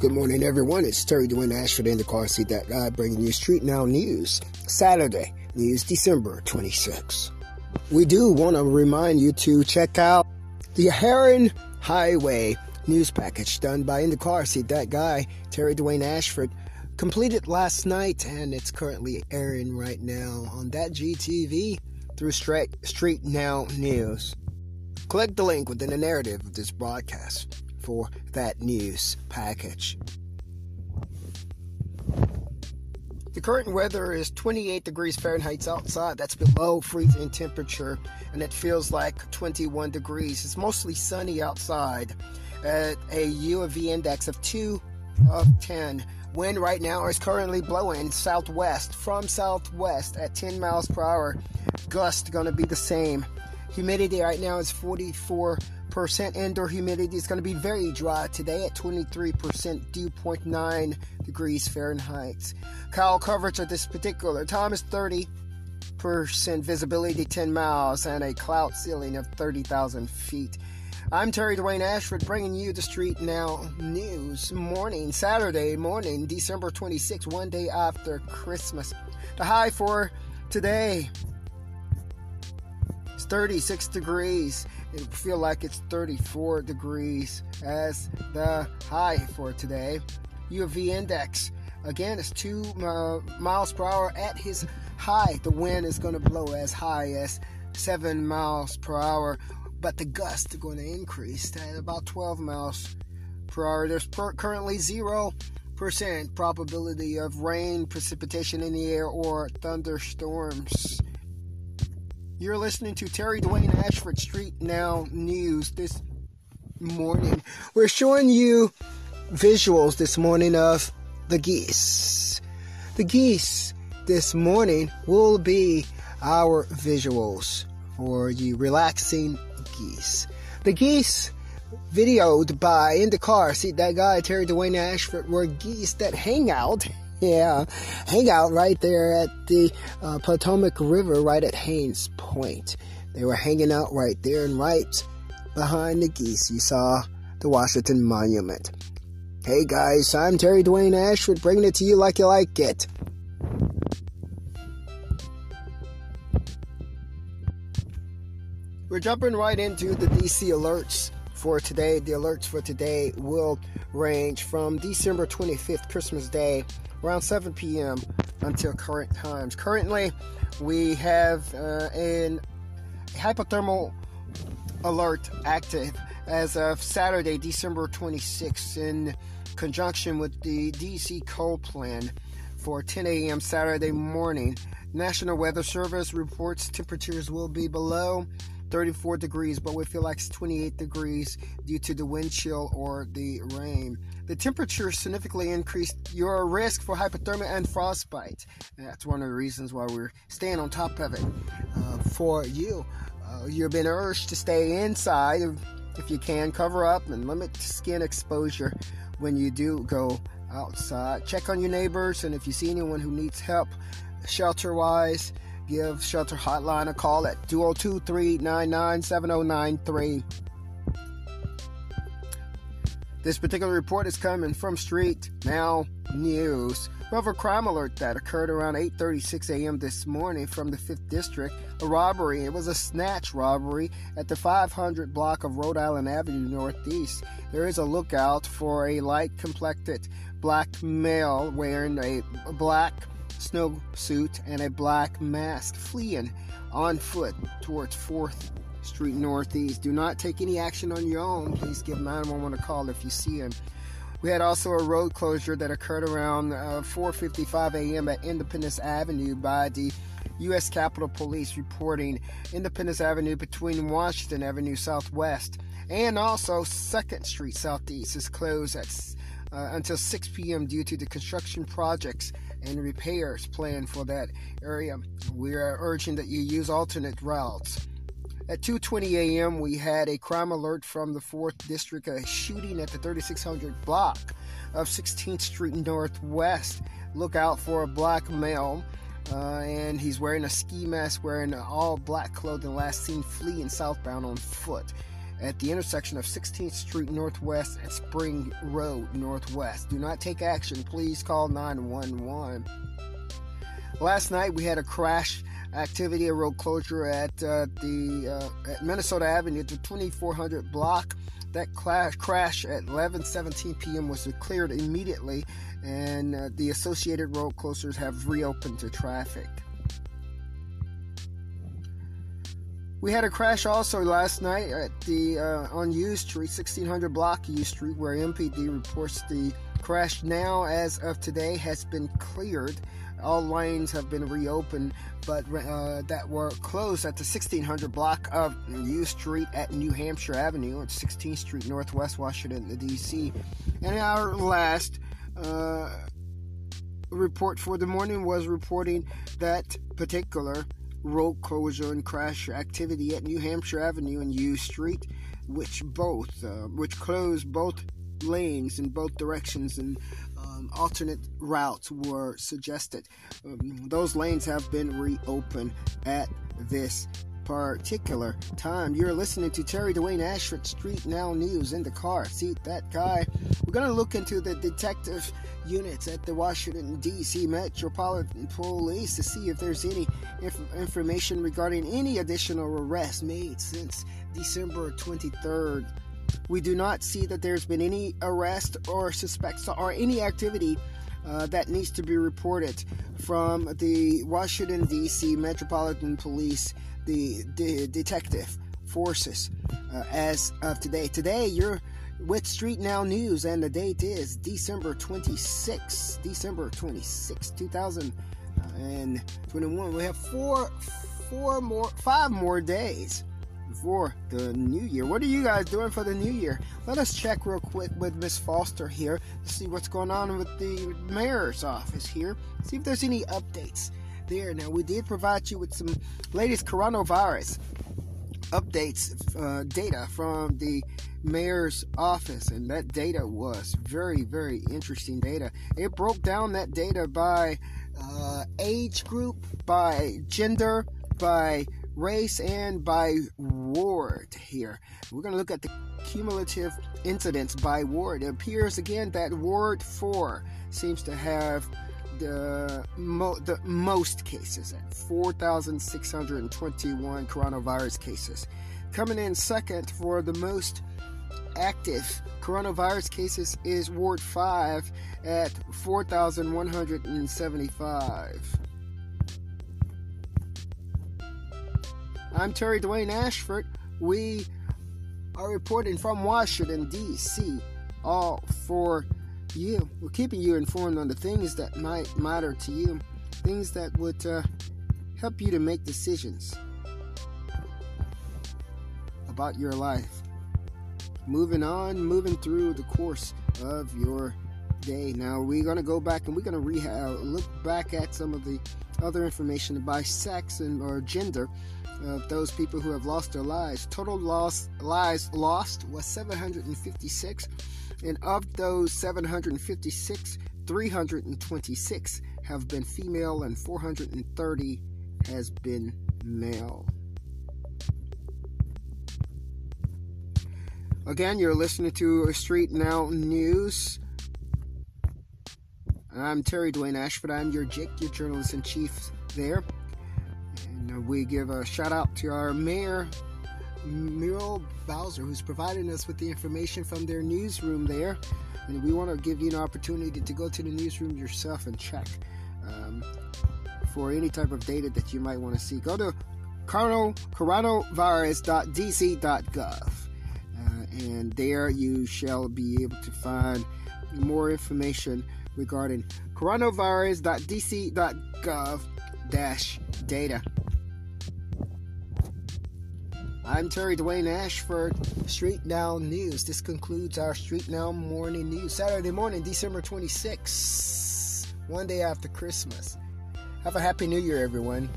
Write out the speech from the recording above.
Good morning, everyone. It's Terry Dwayne Ashford in the car seat. That guy bringing you Street Now News, Saturday News, December 26. We do want to remind you to check out the Heron Highway news package done by In the Car Seat. That guy, Terry Dwayne Ashford, completed last night and it's currently airing right now on that GTV through Street, Now News. Click the link within the narrative of this broadcast for that news package. The current weather is 28 degrees Fahrenheit outside. That's below freezing temperature, and it feels like 21 degrees. It's mostly sunny outside at a UV index of 2 of 10. Wind right now is currently blowing southwest from southwest at 10 miles per hour. Gust going to be the same. Humidity right now is 44 percent indoor humidity is going to be very dry today at 23% dew point 9 degrees Fahrenheit. Cloud coverage at this particular time is 30 percent visibility 10 miles and a cloud ceiling of 30,000 feet. I'm Terry Dwayne Ashford bringing you the Street Now News morning, Saturday morning, December 26, one day after Christmas. The high for today 36 degrees it feel like it's 34 degrees as the high for today. UV index again is two uh, miles per hour at his high. The wind is going to blow as high as seven miles per hour, but the gusts are going to increase at about 12 miles per hour. There's per- currently zero percent probability of rain, precipitation in the air, or thunderstorms. You're listening to Terry Dwayne Ashford Street Now News this morning. We're showing you visuals this morning of the geese. The geese this morning will be our visuals for you relaxing geese. The geese videoed by in the car, see that guy Terry Dwayne Ashford were geese that hang out yeah, hang out right there at the uh, Potomac River, right at Hains Point. They were hanging out right there, and right behind the geese, you saw the Washington Monument. Hey guys, I'm Terry Dwayne Ashford, bringing it to you like you like it. We're jumping right into the DC alerts for today. The alerts for today will range from December 25th, Christmas Day, around 7 p.m. until current times. Currently, we have uh, an hypothermal alert active as of Saturday, December 26th, in conjunction with the DC cold plan for 10 a.m. Saturday morning. National Weather Service reports temperatures will be below 34 degrees, but we feel like it's 28 degrees due to the wind chill or the rain. The temperature significantly increased your risk for hypothermia and frostbite. That's one of the reasons why we're staying on top of it uh, for you. Uh, you've been urged to stay inside if you can, cover up and limit skin exposure when you do go outside. Check on your neighbors, and if you see anyone who needs help shelter wise, give Shelter Hotline a call at 202 399 7093. This particular report is coming from Street Now News. Have a crime alert that occurred around 8:36 a.m. this morning from the 5th District. A robbery. It was a snatch robbery at the 500 block of Rhode Island Avenue Northeast. There is a lookout for a light-complected black male wearing a black snowsuit and a black mask fleeing on foot towards 4th Street Northeast. Do not take any action on your own. Please give 911 a call if you see him. We had also a road closure that occurred around uh, 4:55 a.m. at Independence Avenue by the U.S. Capitol Police reporting Independence Avenue between Washington Avenue Southwest and also 2nd Street Southeast is closed at, uh, until 6 p.m. due to the construction projects and repairs planned for that area. We are urging that you use alternate routes. At 2:20 a.m., we had a crime alert from the 4th District, a shooting at the 3600 block of 16th Street Northwest. Look out for a black male, uh, and he's wearing a ski mask, wearing all black clothing, last seen fleeing southbound on foot. at the intersection of 16th Street Northwest and Spring Road Northwest. Do not take action. Please call 911. Last night we had a crash activity, a road closure at uh, the uh, at Minnesota Avenue, the 2400 block. That clash, crash at 11:17 p.m. was cleared immediately, and uh, the associated road closures have reopened to traffic. We had a crash also last night at the uh, on U Street, 1600 block U Street, where MPD reports the crash now, as of today, has been cleared. All lanes have been reopened, but uh, that were closed at the 1600 block of U Street at New Hampshire Avenue at 16th Street Northwest, Washington, D.C. And our last uh, report for the morning was reporting that particular road closure and crash activity at New Hampshire Avenue and U Street, which both uh, which closed both lanes in both directions and um, alternate routes were suggested. Um, those lanes have been reopened at this particular time. You're listening to Terry Dwayne Ashford Street Now News in the car. See that guy? We're going to look into the detective units at the Washington, D.C. Metropolitan Police to see if there's any inf- information regarding any additional arrests made since December 23rd. We do not see that there's been any arrest or suspects or any activity uh, that needs to be reported from the Washington, D.C. Metropolitan Police, the, the detective forces uh, as of today. Today, you're with Street Now News, and the date is December 26, December 26, 2021. We have four, four more, five more days for the new year. What are you guys doing for the new year? Let us check real quick with Miss Foster here to see what's going on with the mayor's office here. See if there's any updates there. Now, we did provide you with some latest coronavirus updates uh, data from the mayor's office and that data was very very interesting data it broke down that data by uh, age group by gender by race and by ward here we're going to look at the cumulative incidence by ward it appears again that ward 4 seems to have the, mo- the most cases at 4,621 coronavirus cases. Coming in second for the most active coronavirus cases is Ward 5 at 4,175. I'm Terry Dwayne Ashford. We are reporting from Washington, D.C., all for you. We're keeping you informed on the things that might matter to you, things that would uh, help you to make decisions about your life. Moving on, moving through the course of your day. Now we're gonna go back and we're gonna rehab, look back at some of the other information about sex and or gender of those people who have lost their lives. Total loss lives lost was 756 and of those 756, 326 have been female and 430 has been male. Again, you're listening to Street Now News. I'm Terry Dwayne Ashford. I'm your Jake, your journalist in chief there. And we give a shout out to our mayor, Muriel Bowser, who's providing us with the information from their newsroom there. And we want to give you an opportunity to go to the newsroom yourself and check um, for any type of data that you might want to see. Go to coronavirus.dc.gov. Uh, and there you shall be able to find more information regarding coronavirus.dc.gov dash data. I'm Terry Dwayne Ashford, Street Now News. This concludes our Street Now Morning News, Saturday morning, December 26th, one day after Christmas. Have a happy new year, everyone.